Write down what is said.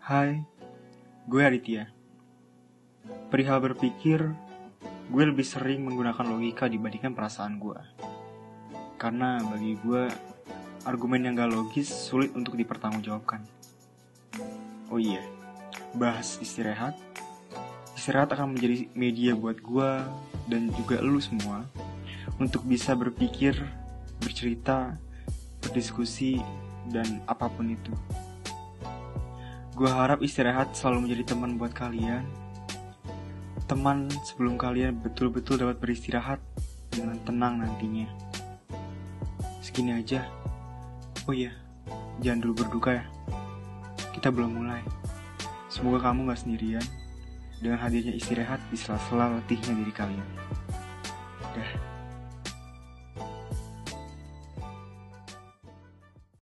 Hai, gue Aditya. Perihal berpikir, gue lebih sering menggunakan logika dibandingkan perasaan gue. Karena bagi gue, argumen yang gak logis sulit untuk dipertanggungjawabkan. Oh iya, bahas istirahat. Istirahat akan menjadi media buat gue dan juga lu semua untuk bisa berpikir, bercerita, berdiskusi, dan apa pun itu. Gue harap istirahat selalu menjadi teman buat kalian. Teman sebelum kalian betul-betul dapat beristirahat dengan tenang nantinya. Segini aja. Oh iya, jangan dulu berduka ya. Kita belum mulai. Semoga kamu gak sendirian dengan hadirnya istirahat di sela-sela letihnya diri kalian. Dah.